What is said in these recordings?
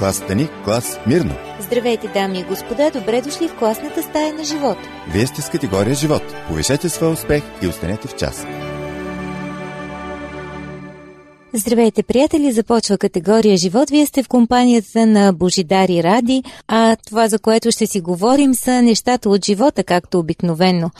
Клас Таник, клас Мирно. Здравейте, дами и господа, добре дошли в класната стая на живот. Вие сте с категория живот. Повишете своя успех и останете в час. Здравейте, приятели! Започва категория живот. Вие сте в компанията на Божидари Ради, а това, за което ще си говорим, са нещата от живота, както обикновенно.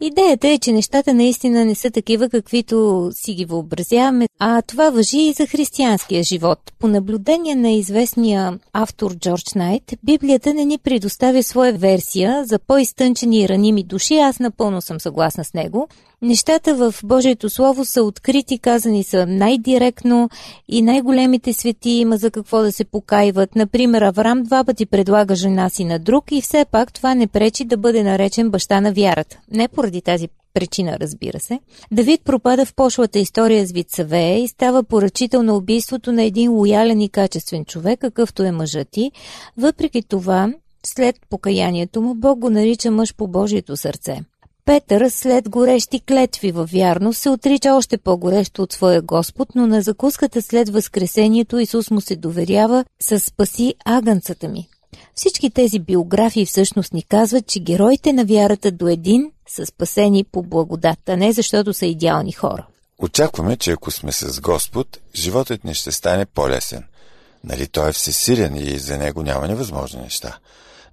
Идеята е, че нещата наистина не са такива, каквито си ги въобразяваме, а това въжи и за християнския живот. По наблюдение на известния автор Джордж Найт, Библията не ни предоставя своя версия за по-изтънчени и раними души, аз напълно съм съгласна с него. Нещата в Божието Слово са открити, казани са най-директно и най-големите свети има за какво да се покайват. Например, Аврам два пъти предлага жена си на друг и все пак това не пречи да бъде наречен баща на вярата. Не поради тази причина, разбира се. Давид пропада в пошлата история с Вицавея и става поръчител на убийството на един лоялен и качествен човек, какъвто е мъжът ти. Въпреки това, след покаянието му, Бог го нарича мъж по Божието сърце. Петър, след горещи клетви във вярност, се отрича още по-горещо от своя Господ, но на закуската след възкресението Исус му се доверява с спаси агънцата ми. Всички тези биографии всъщност ни казват, че героите на вярата до един са спасени по благодат, а не защото са идеални хора. Очакваме, че ако сме с Господ, животът ни ще стане по-лесен. Нали той е всесилен и за него няма невъзможни неща.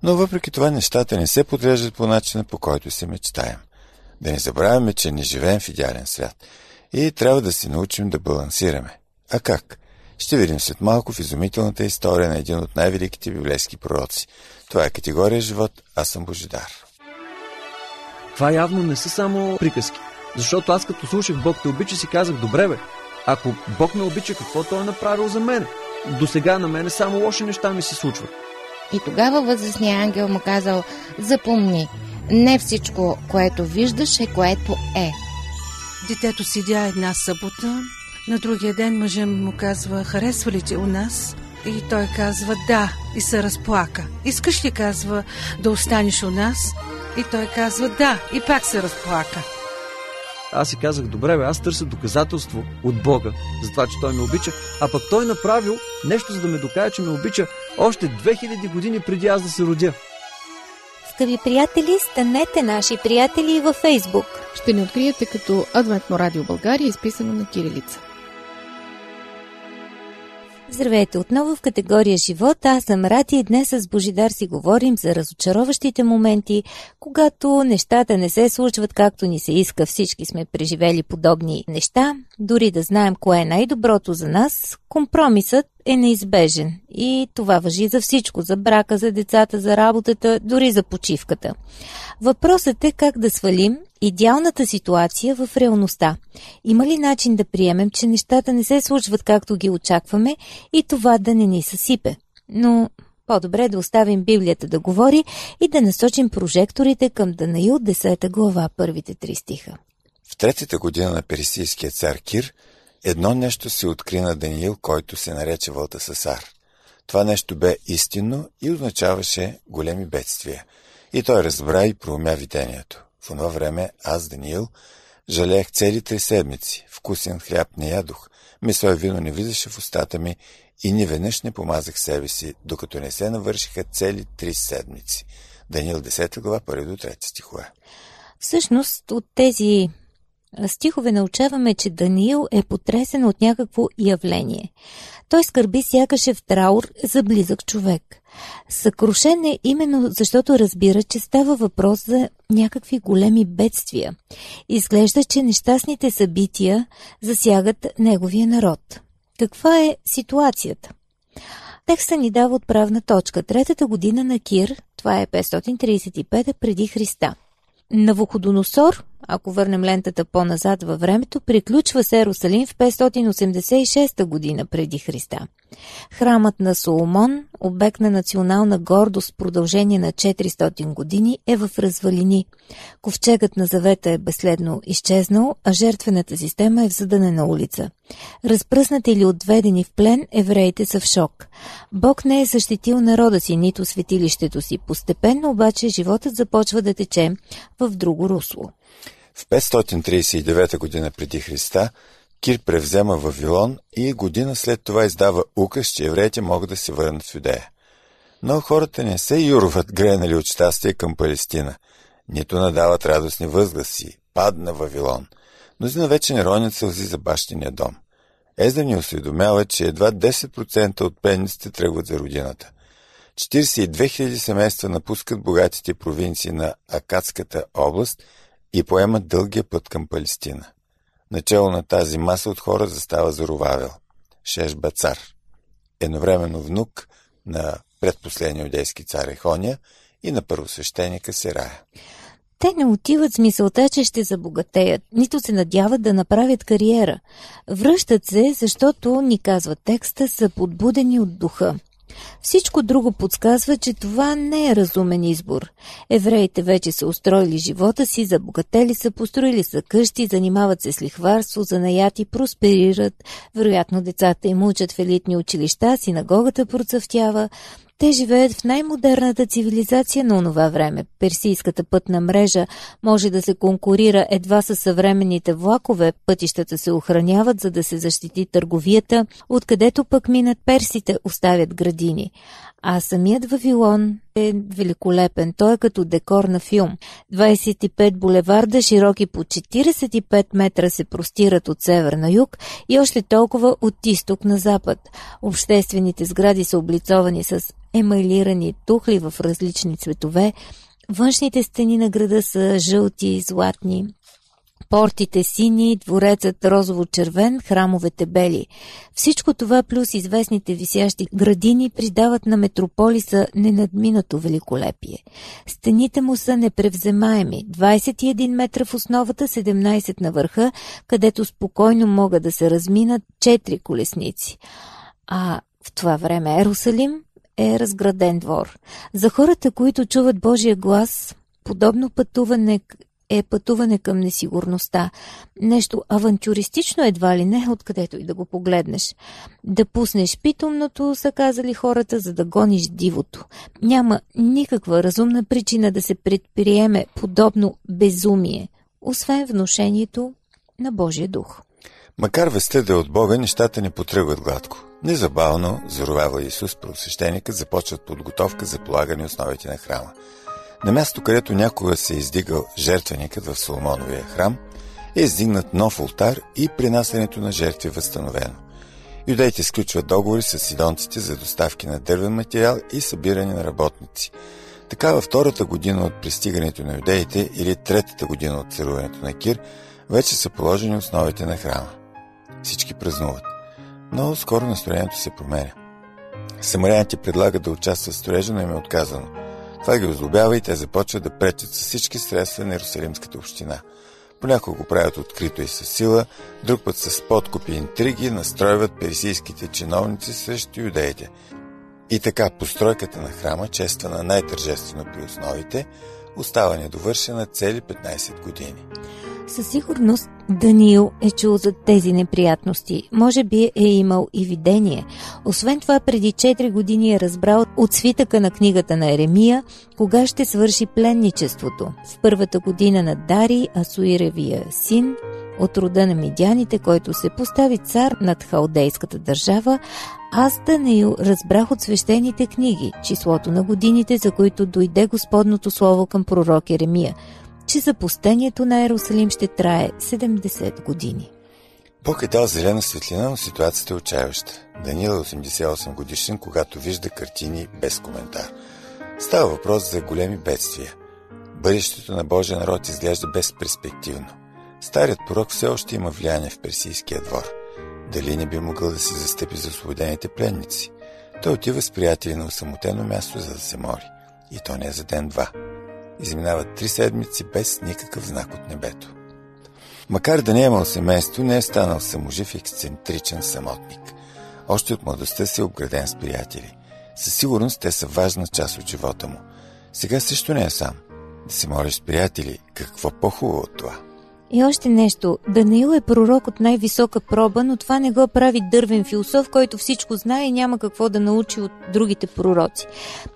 Но въпреки това нещата не се подреждат по начина, по който си мечтаем. Да не забравяме, че не живеем в идеален свят и трябва да си научим да балансираме. А как? Ще видим след малко в изумителната история на един от най-великите библейски пророци. Това е категория живот, аз съм Божидар. Това явно не са само приказки. Защото аз като слушах Бог те обича си казах, добре бе, ако Бог ме обича, какво той е направил за мен? До сега на мене само лоши неща ми се случват. И тогава възрастният ангел му казал, запомни, не всичко, което виждаш е което е. Детето седя една събота, на другия ден мъжът му казва, харесва ли ти у нас? И той казва да и се разплака. Искаш ли, казва, да останеш у нас? И той казва да и пак се разплака. Аз си казах, добре бе, аз търся доказателство от Бога за това, че Той ме обича, а пък Той направил нещо, за да ме докаже, че ме обича още 2000 години преди аз да се родя. Скъпи приятели, станете наши приятели във Фейсбук. Ще ни откриете като Адвентно радио България, изписано на кирилица. Здравейте отново в категория живот. Аз съм Рати и днес с Божидар си говорим за разочароващите моменти, когато нещата не се случват както ни се иска. Всички сме преживели подобни неща. Дори да знаем кое е най-доброто за нас, компромисът е неизбежен. И това въжи за всичко, за брака, за децата, за работата, дори за почивката. Въпросът е как да свалим идеалната ситуация в реалността. Има ли начин да приемем, че нещата не се случват както ги очакваме и това да не ни съсипе? Но по-добре да оставим Библията да говори и да насочим прожекторите към Данаил 10 глава, първите три стиха. В третата година на персийския цар Кир, едно нещо се откри на Даниил, който се нарече Вълтасасар. Това нещо бе истинно и означаваше големи бедствия. И той разбра и проумя видението. В това време аз, Даниил, жалеех цели три седмици. Вкусен хляб не ядох. Месо и вино не влизаше в устата ми и ни веднъж не помазах себе си, докато не се навършиха цели три седмици. Даниил 10 глава, първи до 3 стихове. Всъщност от тези стихове научаваме, че Даниил е потресен от някакво явление. Той скърби сякаш е в траур за близък човек. Съкрушен е именно защото разбира, че става въпрос за някакви големи бедствия. Изглежда, че нещастните събития засягат неговия народ. Каква е ситуацията? Текста ни дава отправна точка. Третата година на Кир, това е 535 преди Христа. Навуходоносор, ако върнем лентата по-назад във времето, приключва с Ерусалим в 586 година преди Христа. Храмът на Соломон, обект на национална гордост в продължение на 400 години, е в развалини. Ковчегът на завета е безследно изчезнал, а жертвената система е в задънена улица. Разпръснати или отведени в плен, евреите са в шок. Бог не е защитил народа си, нито светилището си. Постепенно обаче животът започва да тече в друго русло. В 539 година преди Христа Кир превзема Вавилон и година след това издава указ, че евреите могат да се върнат в Юдея. Но хората не се юрват гренали от щастие към Палестина, нито надават радостни възгласи. Падна Вавилон. Мнозина вече не ронят сълзи за бащиния дом. Езда ни осведомява, че едва 10% от пленниците тръгват за родината. 42 000 семейства напускат богатите провинции на Акадската област и поемат дългия път към Палестина. Начало на тази маса от хора застава Зарувавел, Шеш Бацар, едновременно внук на предпоследния юдейски цар Ехония и на първосвещеника Серая. Те не отиват с мисълта, че ще забогатеят, нито се надяват да направят кариера. Връщат се, защото, ни казва текста, са подбудени от духа. Всичко друго подсказва, че това не е разумен избор. Евреите вече са устроили живота си, забогатели са, построили са къщи, занимават се с лихварство, занаяти, просперират. Вероятно децата им учат в елитни училища, синагогата процъфтява. Те живеят в най-модерната цивилизация на онова време. Персийската пътна мрежа може да се конкурира едва с съвременните влакове, пътищата се охраняват, за да се защити търговията, откъдето пък минат персите, оставят градини. А самият Вавилон е великолепен. Той е като декор на филм. 25 булеварда, широки по 45 метра, се простират от север на юг и още толкова от изток на запад. Обществените сгради са облицовани с емайлирани тухли в различни цветове. Външните стени на града са жълти и златни. Портите сини, дворецът розово-червен, храмовете бели. Всичко това плюс известните висящи градини придават на метрополиса ненадминато великолепие. Стените му са непревземаеми, 21 метра в основата, 17 на върха, където спокойно могат да се разминат 4 колесници. А в това време Ерусалим е разграден двор. За хората, които чуват Божия глас, подобно пътуване е пътуване към несигурността. Нещо авантюристично едва ли не, откъдето и да го погледнеш. Да пуснеш питомното, са казали хората, за да гониш дивото. Няма никаква разумна причина да се предприеме подобно безумие, освен вношението на Божия дух. Макар вестта да е от Бога, нещата не потръгват гладко. Незабавно, заровява Исус, правосвещеникът започват подготовка за полагане основите на храма. На място, където някога се е издигал жертвеникът в Соломоновия храм, е издигнат нов ултар и принасянето на жертви е възстановено. Юдеите сключват договори с сидонците за доставки на дървен материал и събиране на работници. Така във втората година от пристигането на юдеите или третата година от царуването на Кир, вече са положени основите на храма. Всички празнуват, но скоро настроението се променя. Самаряните предлагат да участват в строежа, но им е отказано – това ги озлобява и те започват да пречат с всички средства на Иерусалимската община. Понякога го правят открито и с сила, друг път с подкупи и интриги настройват персийските чиновници срещу юдеите. И така постройката на храма, чествана най-тържествено при основите, остава недовършена цели 15 години. Със сигурност Даниил е чул за тези неприятности. Може би е имал и видение. Освен това, преди 4 години е разбрал от свитъка на книгата на Еремия, кога ще свърши пленничеството. В първата година на Дари, Асуиревия син, от рода на мидяните, който се постави цар над халдейската държава, аз, Даниил, разбрах от свещените книги, числото на годините, за които дойде Господното слово към пророк Еремия – че запустението на Иерусалим ще трае 70 години. Бог е дал зелена светлина, но ситуацията е отчаяваща. Даниил е 88 годишен, когато вижда картини без коментар. Става въпрос за големи бедствия. Бъдещето на Божия народ изглежда безперспективно. Старият пророк все още има влияние в персийския двор. Дали не би могъл да се застъпи за освободените пленници? Той отива с приятели на осамотено място, за да се моли. И то не за ден-два. Изминават три седмици без никакъв знак от небето. Макар да не е имал семейство, не е станал саможив ексцентричен самотник. Още от младостта си е обграден с приятели. Със сигурност те са важна част от живота му. Сега също не е сам. Да се молиш с приятели, какво по-хубаво от това? И още нещо. Даниил е пророк от най-висока проба, но това не го прави дървен философ, който всичко знае и няма какво да научи от другите пророци.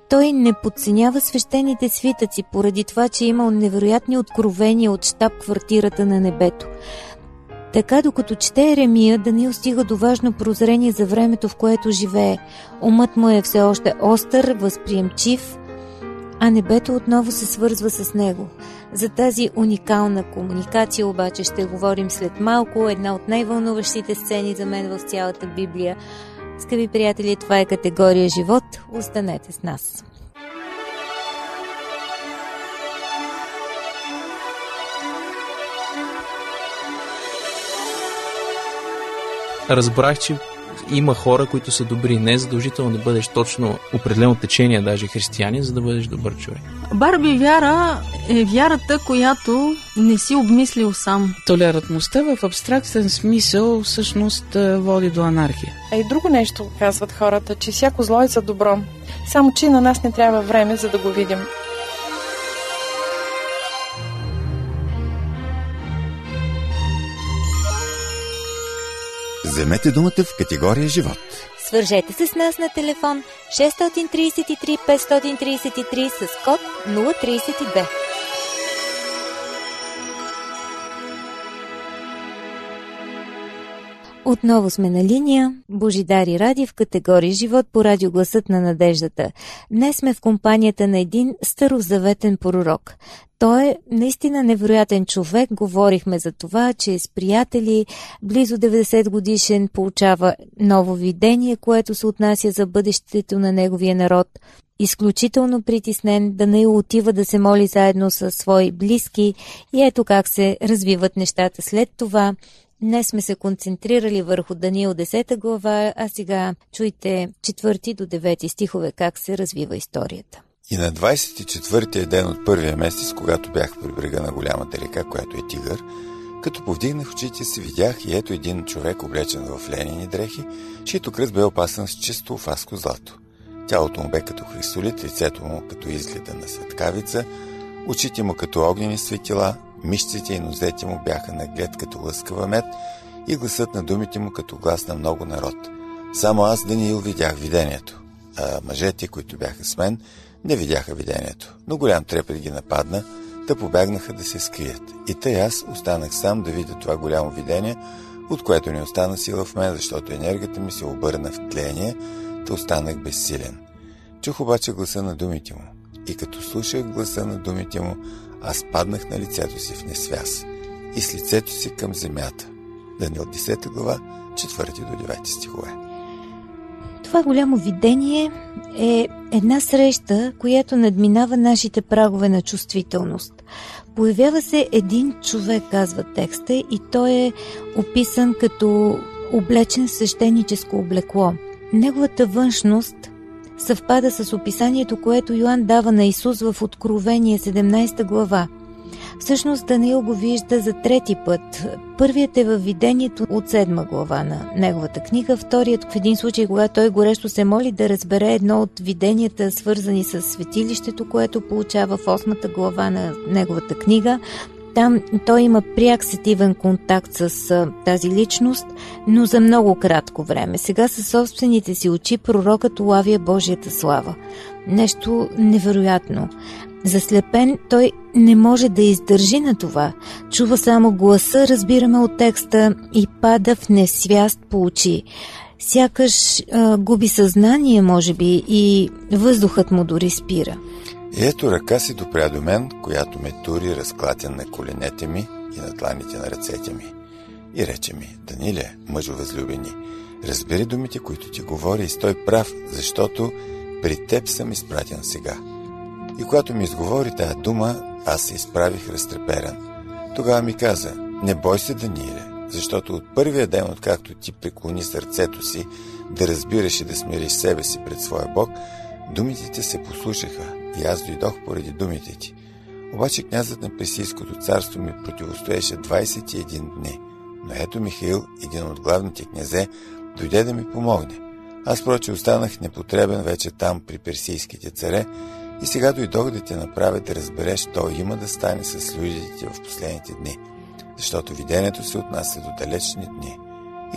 Той не подценява свещените свитъци, поради това, че е имал невероятни откровения от щаб квартирата на небето. Така, докато чете Еремия, Даниил стига до важно прозрение за времето, в което живее. Умът му е все още остър, възприемчив, а небето отново се свързва с него. За тази уникална комуникация обаче ще говорим след малко. Една от най-вълнуващите сцени за мен в цялата Библия. Скъпи приятели, това е категория живот. Останете с нас. разбрах, че има хора, които са добри. Не е задължително да бъдеш точно определено течение, даже християнин, за да бъдеш добър човек. Барби вяра е вярата, която не си обмислил сам. Толерантността в абстрактен смисъл всъщност е, води до анархия. А и друго нещо казват хората, че всяко зло е за добро. Само, че на нас не трябва време, за да го видим. Вземете думата в категория живот. Свържете се с нас на телефон 633 533 с код 032. Отново сме на линия. Божидари Ради в категория Живот по радиогласът на надеждата. Днес сме в компанията на един старозаветен пророк. Той е наистина невероятен човек. Говорихме за това, че е с приятели, близо 90 годишен, получава ново видение, което се отнася за бъдещето на неговия народ. Изключително притеснен, Данаил отива да се моли заедно с свои близки и ето как се развиват нещата след това. Днес сме се концентрирали върху Даниил 10 глава, а сега чуйте 4 до 9 стихове как се развива историята. И на 24-тия ден от първия месец, когато бях при брега на голямата река, която е Тигър, като повдигнах очите си, видях и ето един човек, облечен в ленини дрехи, чието кръст бе опасан с чисто фаско злато. Тялото му бе като хрисолит, лицето му като изгледа на светкавица, очите му като огнени светила, мишците и нозете му бяха наглед като лъскава мед и гласът на думите му като глас на много народ. Само аз, Даниил, видях видението, а мъжете, които бяха с мен, не видяха видението, но голям трепет ги нападна, да побягнаха да се скрият. И тъй аз останах сам да видя това голямо видение, от което не остана сила в мен, защото енергията ми се обърна в тление, да останах безсилен. Чух обаче гласа на думите му. И като слушах гласа на думите му, аз паднах на лицето си в несвяз и с лицето си към земята. Данил 10 глава, 4 до 9 стихове. Това голямо видение е една среща, която надминава нашите прагове на чувствителност. Появява се един човек, казва текста, и той е описан като облечен в свещеническо облекло. Неговата външност съвпада с описанието, което Йоанн дава на Исус в Откровение 17 глава. Всъщност Даниил го вижда за трети път. Първият е във видението от седма глава на неговата книга, вторият в един случай, когато той горещо се моли да разбере едно от виденията, свързани с светилището, което получава в осмата глава на неговата книга. Там той има пряк сетивен контакт с а, тази личност, но за много кратко време. Сега със собствените си очи пророкът улавя Божията слава. Нещо невероятно. Заслепен, той не може да издържи на това. Чува само гласа, разбираме от текста, и пада в несвяст по очи. Сякаш а, губи съзнание, може би, и въздухът му дори спира. И ето ръка си допря до мен, която ме тури разклатен на коленете ми и на дланите на ръцете ми. И рече ми, Даниле, мъжо възлюбени, разбери думите, които ти говори и стой прав, защото при теб съм изпратен сега. И когато ми изговори тая дума, аз се изправих разтреперен. Тогава ми каза, не бой се, Даниеле, защото от първия ден, откакто ти преклони сърцето си да разбираш и да смириш себе си пред своя Бог, думите ти се послушаха и аз дойдох поради думите ти. Обаче князът на Пресийското царство ми противостоеше 21 дни. Но ето Михаил, един от главните князе, дойде да ми помогне. Аз проче останах непотребен вече там при персийските царе и сега дойдох да те направя да разбереш, то има да стане с людите в последните дни, защото видението се отнася до далечни дни.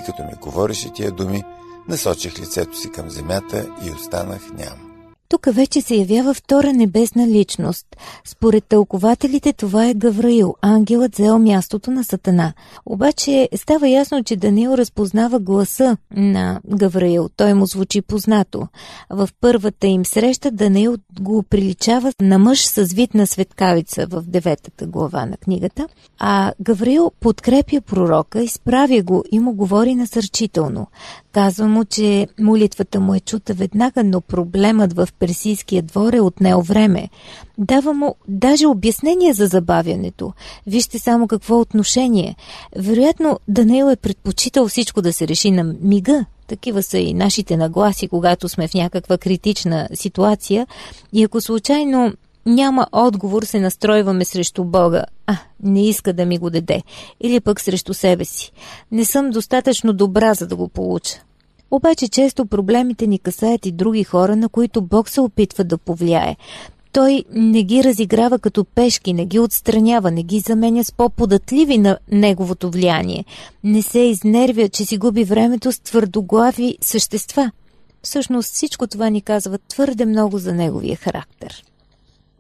И като ми говореше тия думи, насочих лицето си към земята и останах ням. Тук вече се явява втора небесна личност. Според тълкователите това е Гавраил, ангелът взел мястото на Сатана. Обаче става ясно, че Даниил разпознава гласа на Гавраил. Той му звучи познато. В първата им среща Даниил го приличава на мъж с вид на светкавица в деветата глава на книгата, а Гавраил подкрепя пророка, изправя го и му говори насърчително. Казва му, че молитвата му е чута веднага, но проблемът в персийския двор е отнел време. Дава му даже обяснение за забавянето. Вижте само какво отношение. Вероятно, Даниил е предпочитал всичко да се реши на мига. Такива са и нашите нагласи, когато сме в някаква критична ситуация. И ако случайно няма отговор, се настройваме срещу Бога. А, не иска да ми го даде. Или пък срещу себе си. Не съм достатъчно добра, за да го получа. Обаче често проблемите ни касаят и други хора, на които Бог се опитва да повлияе. Той не ги разиграва като пешки, не ги отстранява, не ги заменя с по-податливи на неговото влияние. Не се изнервя, че си губи времето с твърдоглави същества. Всъщност всичко това ни казва твърде много за неговия характер.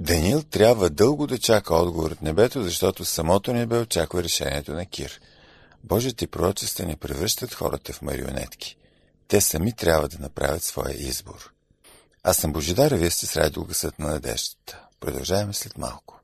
Даниил трябва дълго да чака отговор от небето, защото самото небе очаква решението на Кир. Божите пророчества не превръщат хората в марионетки. Те сами трябва да направят своя избор. Аз съм Божидар, вие сте с радиогъсът на надеждата. Продължаваме след малко.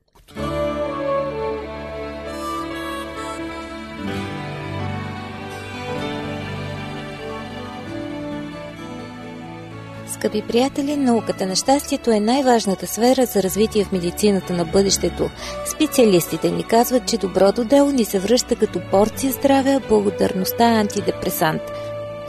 Скъпи приятели, науката на щастието е най-важната сфера за развитие в медицината на бъдещето. Специалистите ни казват, че доброто дело ни се връща като порция здраве, а благодарността е антидепресант.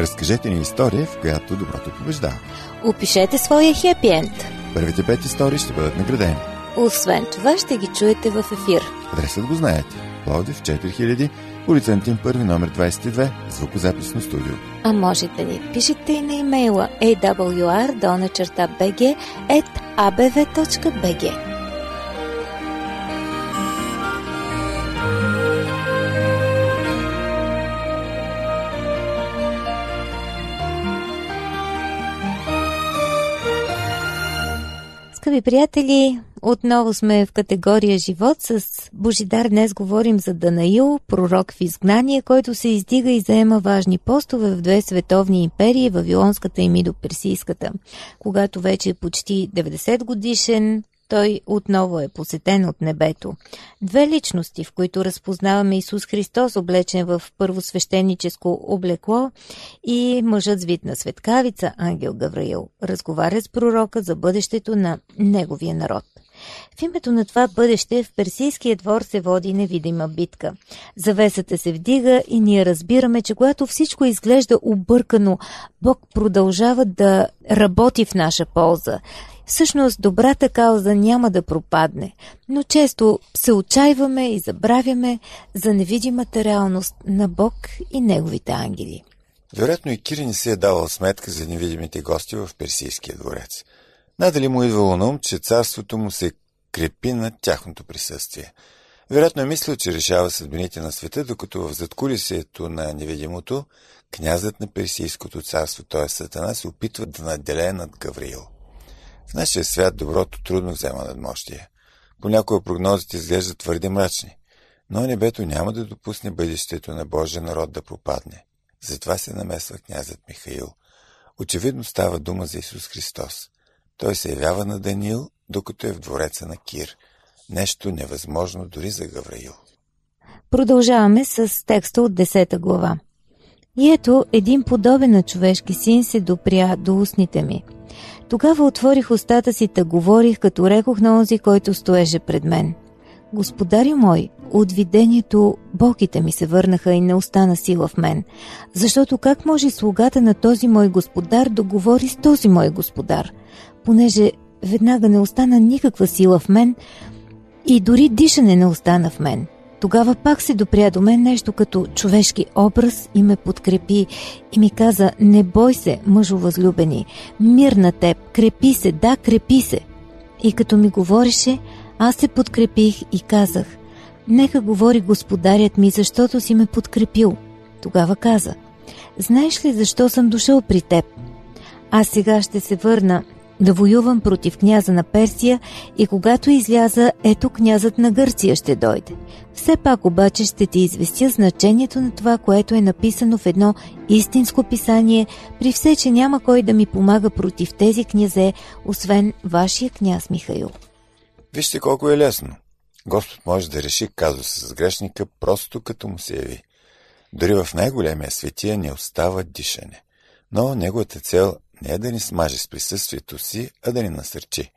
Разкажете ни история, в която доброто побеждава. Опишете своя хепи енд. Първите пет истории ще бъдат наградени. Освен това ще ги чуете в ефир. Адресът го знаете. Пловдив 4000, Антим 1, номер 22, звукозаписно студио. А можете да ни пишете и на имейла awr.bg at abv.bg. Скъпи приятели, отново сме в категория живот. С Божидар днес говорим за Данаил, пророк в изгнание, който се издига и заема важни постове в две световни империи, Вавилонската и Мидоперсийската. Когато вече е почти 90 годишен, той отново е посетен от небето. Две личности, в които разпознаваме Исус Христос, облечен в първосвещеническо облекло и мъжът с вид на светкавица, ангел Гавраил, разговаря с пророка за бъдещето на неговия народ. В името на това бъдеще в персийския двор се води невидима битка. Завесата се вдига и ние разбираме, че когато всичко изглежда объркано, Бог продължава да работи в наша полза Всъщност добрата кауза няма да пропадне, но често се отчаиваме и забравяме за невидимата реалност на Бог и Неговите ангели. Вероятно и Кири не си е давал сметка за невидимите гости в Персийския дворец. Надали му идвало на ум, че царството му се крепи на тяхното присъствие. Вероятно е мислил, че решава съдбините на света, докато в задкулисието на невидимото, князът на Персийското царство, т.е. Сатана, се опитва да наделее над Гавриил. В нашия свят доброто трудно взема надмощие. Понякога прогнозите изглеждат твърде мрачни, но небето няма да допусне бъдещето на Божия народ да пропадне. Затова се намесва князът Михаил. Очевидно става дума за Исус Христос. Той се явява на Даниил, докато е в двореца на Кир. Нещо невъзможно дори за Гавраил. Продължаваме с текста от 10 глава. И ето, един подобен на човешки син се допря до устните ми – тогава отворих устата си да говорих, като рекох на онзи, който стоеше пред мен. Господарю мой, от видението боките ми се върнаха и не остана сила в мен, защото как може слугата на този мой господар да говори с този мой господар, понеже веднага не остана никаква сила в мен и дори дишане не остана в мен – тогава пак се допря до мен нещо като човешки образ и ме подкрепи и ми каза, не бой се, мъжо възлюбени, мир на теб, крепи се, да, крепи се. И като ми говореше, аз се подкрепих и казах, нека говори господарят ми, защото си ме подкрепил. Тогава каза, знаеш ли защо съм дошъл при теб? Аз сега ще се върна да воювам против княза на Персия и когато изляза, ето князът на Гърция ще дойде. Все пак обаче ще ти известя значението на това, което е написано в едно истинско писание, при все, че няма кой да ми помага против тези князе, освен вашия княз Михаил. Вижте колко е лесно. Господ може да реши казуса с грешника просто като му се яви. Дори в най-големия светия не остава дишане. Но неговата цел не е да ни смаже с присъствието си, а да ни насърчи.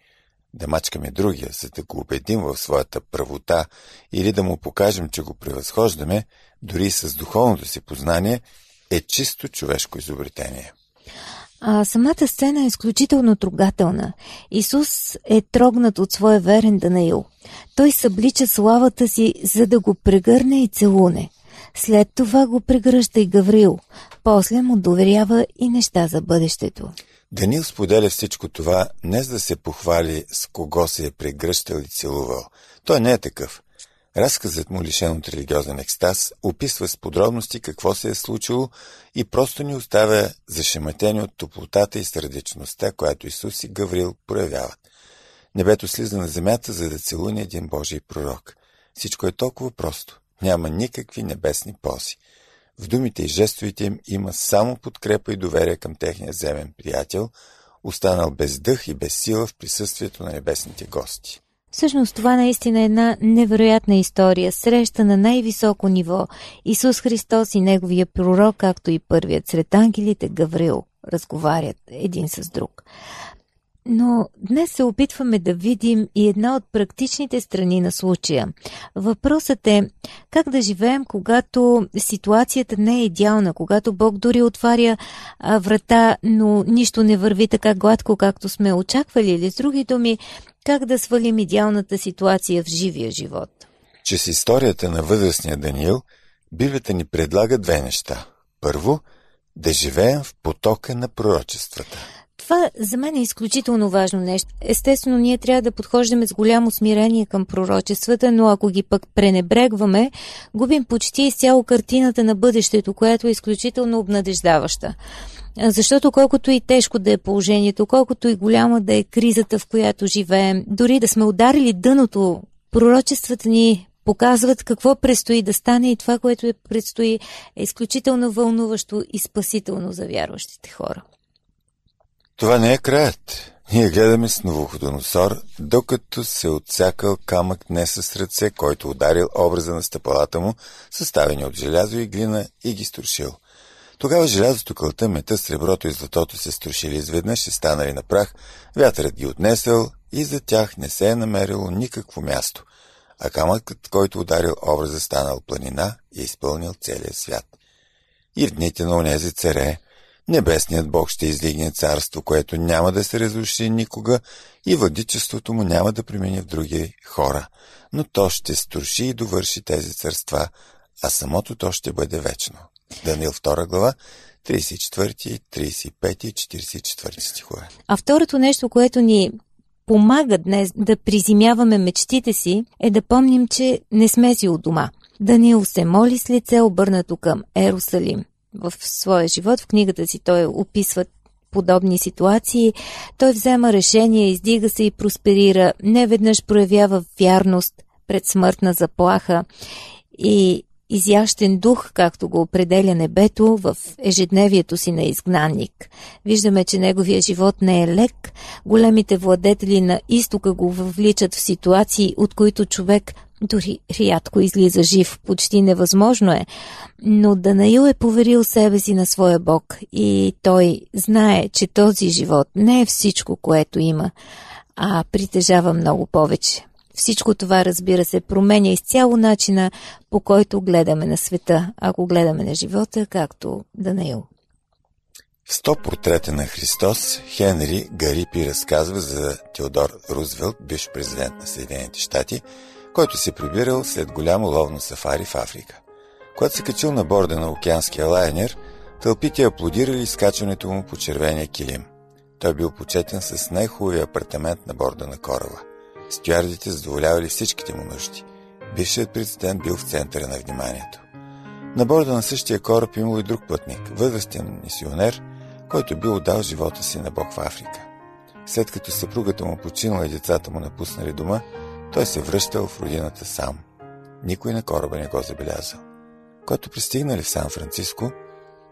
Да мачкаме другия, за да го убедим в своята правота или да му покажем, че го превъзхождаме, дори и с духовното си познание, е чисто човешко изобретение. А самата сцена е изключително трогателна. Исус е трогнат от своя верен Данаил. Той съблича славата си, за да го прегърне и целуне. След това го прегръща и Гаврил. После му доверява и неща за бъдещето. Данил споделя всичко това не за да се похвали с кого се е прегръщал и целувал. Той не е такъв. Разказът му, лишен от религиозен екстаз, описва с подробности какво се е случило и просто ни оставя зашематени от топлотата и сърдечността, която Исус и Гаврил проявяват. Небето слиза на земята, за да целуне един Божий пророк. Всичко е толкова просто. Няма никакви небесни пози. В думите и жестовите им има само подкрепа и доверие към техния земен приятел, останал без дъх и без сила в присъствието на небесните гости. Всъщност това наистина е една невероятна история, среща на най-високо ниво. Исус Христос и неговия пророк, както и първият сред ангелите Гаврил, разговарят един с друг. Но днес се опитваме да видим и една от практичните страни на случая. Въпросът е как да живеем, когато ситуацията не е идеална, когато Бог дори отваря а, врата, но нищо не върви така гладко, както сме очаквали, или с други думи, как да свалим идеалната ситуация в живия живот. Чрез историята на възрастния Даниил, Библията ни предлага две неща. Първо, да живеем в потока на пророчествата. Това за мен е изключително важно нещо. Естествено, ние трябва да подхождаме с голямо смирение към пророчествата, но ако ги пък пренебрегваме, губим почти изцяло картината на бъдещето, която е изключително обнадеждаваща. Защото колкото и тежко да е положението, колкото и голяма да е кризата, в която живеем, дори да сме ударили дъното, пророчествата ни показват какво предстои да стане и това, което е предстои, е изключително вълнуващо и спасително за вярващите хора. Това не е краят. Ние гледаме с Новоходоносор, докато се отсякал камък не с ръце, който ударил образа на стъпалата му, съставени от желязо и глина и ги струшил. Тогава желязото, кълта, мета, среброто и златото се струшили изведнъж и станали на прах, вятърът ги отнесъл и за тях не се е намерило никакво място, а камъкът, който ударил образа, станал планина и е изпълнил целия свят. И в дните на онези царе, Небесният Бог ще издигне царство, което няма да се разруши никога и владичеството му няма да премине в други хора, но то ще струши и довърши тези царства, а самото то ще бъде вечно. Данил 2 глава, 34, 35 и 44 стихове. А второто нещо, което ни помага днес да приземяваме мечтите си, е да помним, че не сме си от дома. Даниил се моли с лице обърнато към Ерусалим в своя живот. В книгата си той описва подобни ситуации. Той взема решение, издига се и просперира. Не веднъж проявява вярност пред смъртна заплаха и изящен дух, както го определя небето в ежедневието си на изгнанник. Виждаме, че неговия живот не е лек. Големите владетели на изтока го въвличат в ситуации, от които човек дори рядко излиза жив, почти невъзможно е. Но Данаил е поверил себе си на своя Бог и той знае, че този живот не е всичко, което има, а притежава много повече. Всичко това, разбира се, променя изцяло начина, по който гледаме на света, ако гледаме на живота, както Данаил. В 100 портрета на Христос Хенри Гарипи разказва за Теодор Рузвелт, бивш президент на Съединените щати, който се прибирал след голямо ловно сафари в Африка. Когато се качил на борда на океанския лайнер, тълпите аплодирали скачването му по червения килим. Той бил почетен с най-хубавия апартамент на борда на кораба. Стюардите задоволявали всичките му нужди. Бившият президент бил в центъра на вниманието. На борда на същия кораб имал и друг пътник, възрастен мисионер, който бил отдал живота си на Бог в Африка. След като съпругата му починала и децата му напуснали дома, той се връщал в родината сам. Никой на кораба не го забелязал. Когато пристигнали в Сан-Франциско,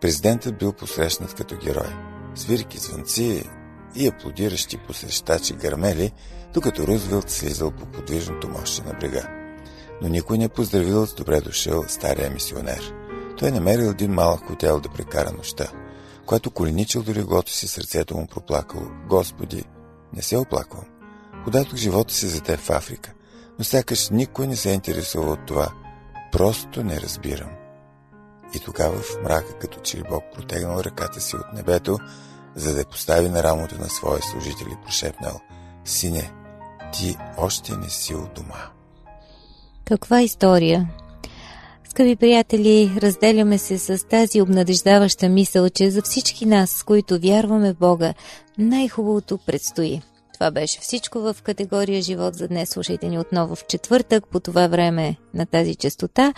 президентът бил посрещнат като герой. Свирки, звънци и аплодиращи посрещачи гърмели, докато Рузвелт слизал по подвижното мощи на брега. Но никой не поздравил с добре дошъл стария мисионер. Той намерил един малък хотел да прекара нощта. Когато коленичил до леглото си, сърцето му проплакало. Господи, не се оплаквам. Подадох живота си за теб в Африка, но сякаш никой не се интересува от това. Просто не разбирам. И тогава в мрака, като че Бог протегнал ръката си от небето, за да постави на рамото на своя служител и прошепнал «Сине, ти още не си у дома». Каква история? Скъпи приятели, разделяме се с тази обнадеждаваща мисъл, че за всички нас, които вярваме в Бога, най-хубавото предстои. Това беше всичко в категория Живот за днес. Слушайте ни отново в четвъртък по това време на тази частота.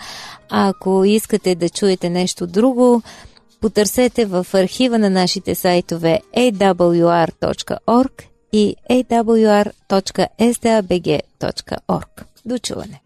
А ако искате да чуете нещо друго, потърсете в архива на нашите сайтове awr.org и awr.sdabg.org. До чуване!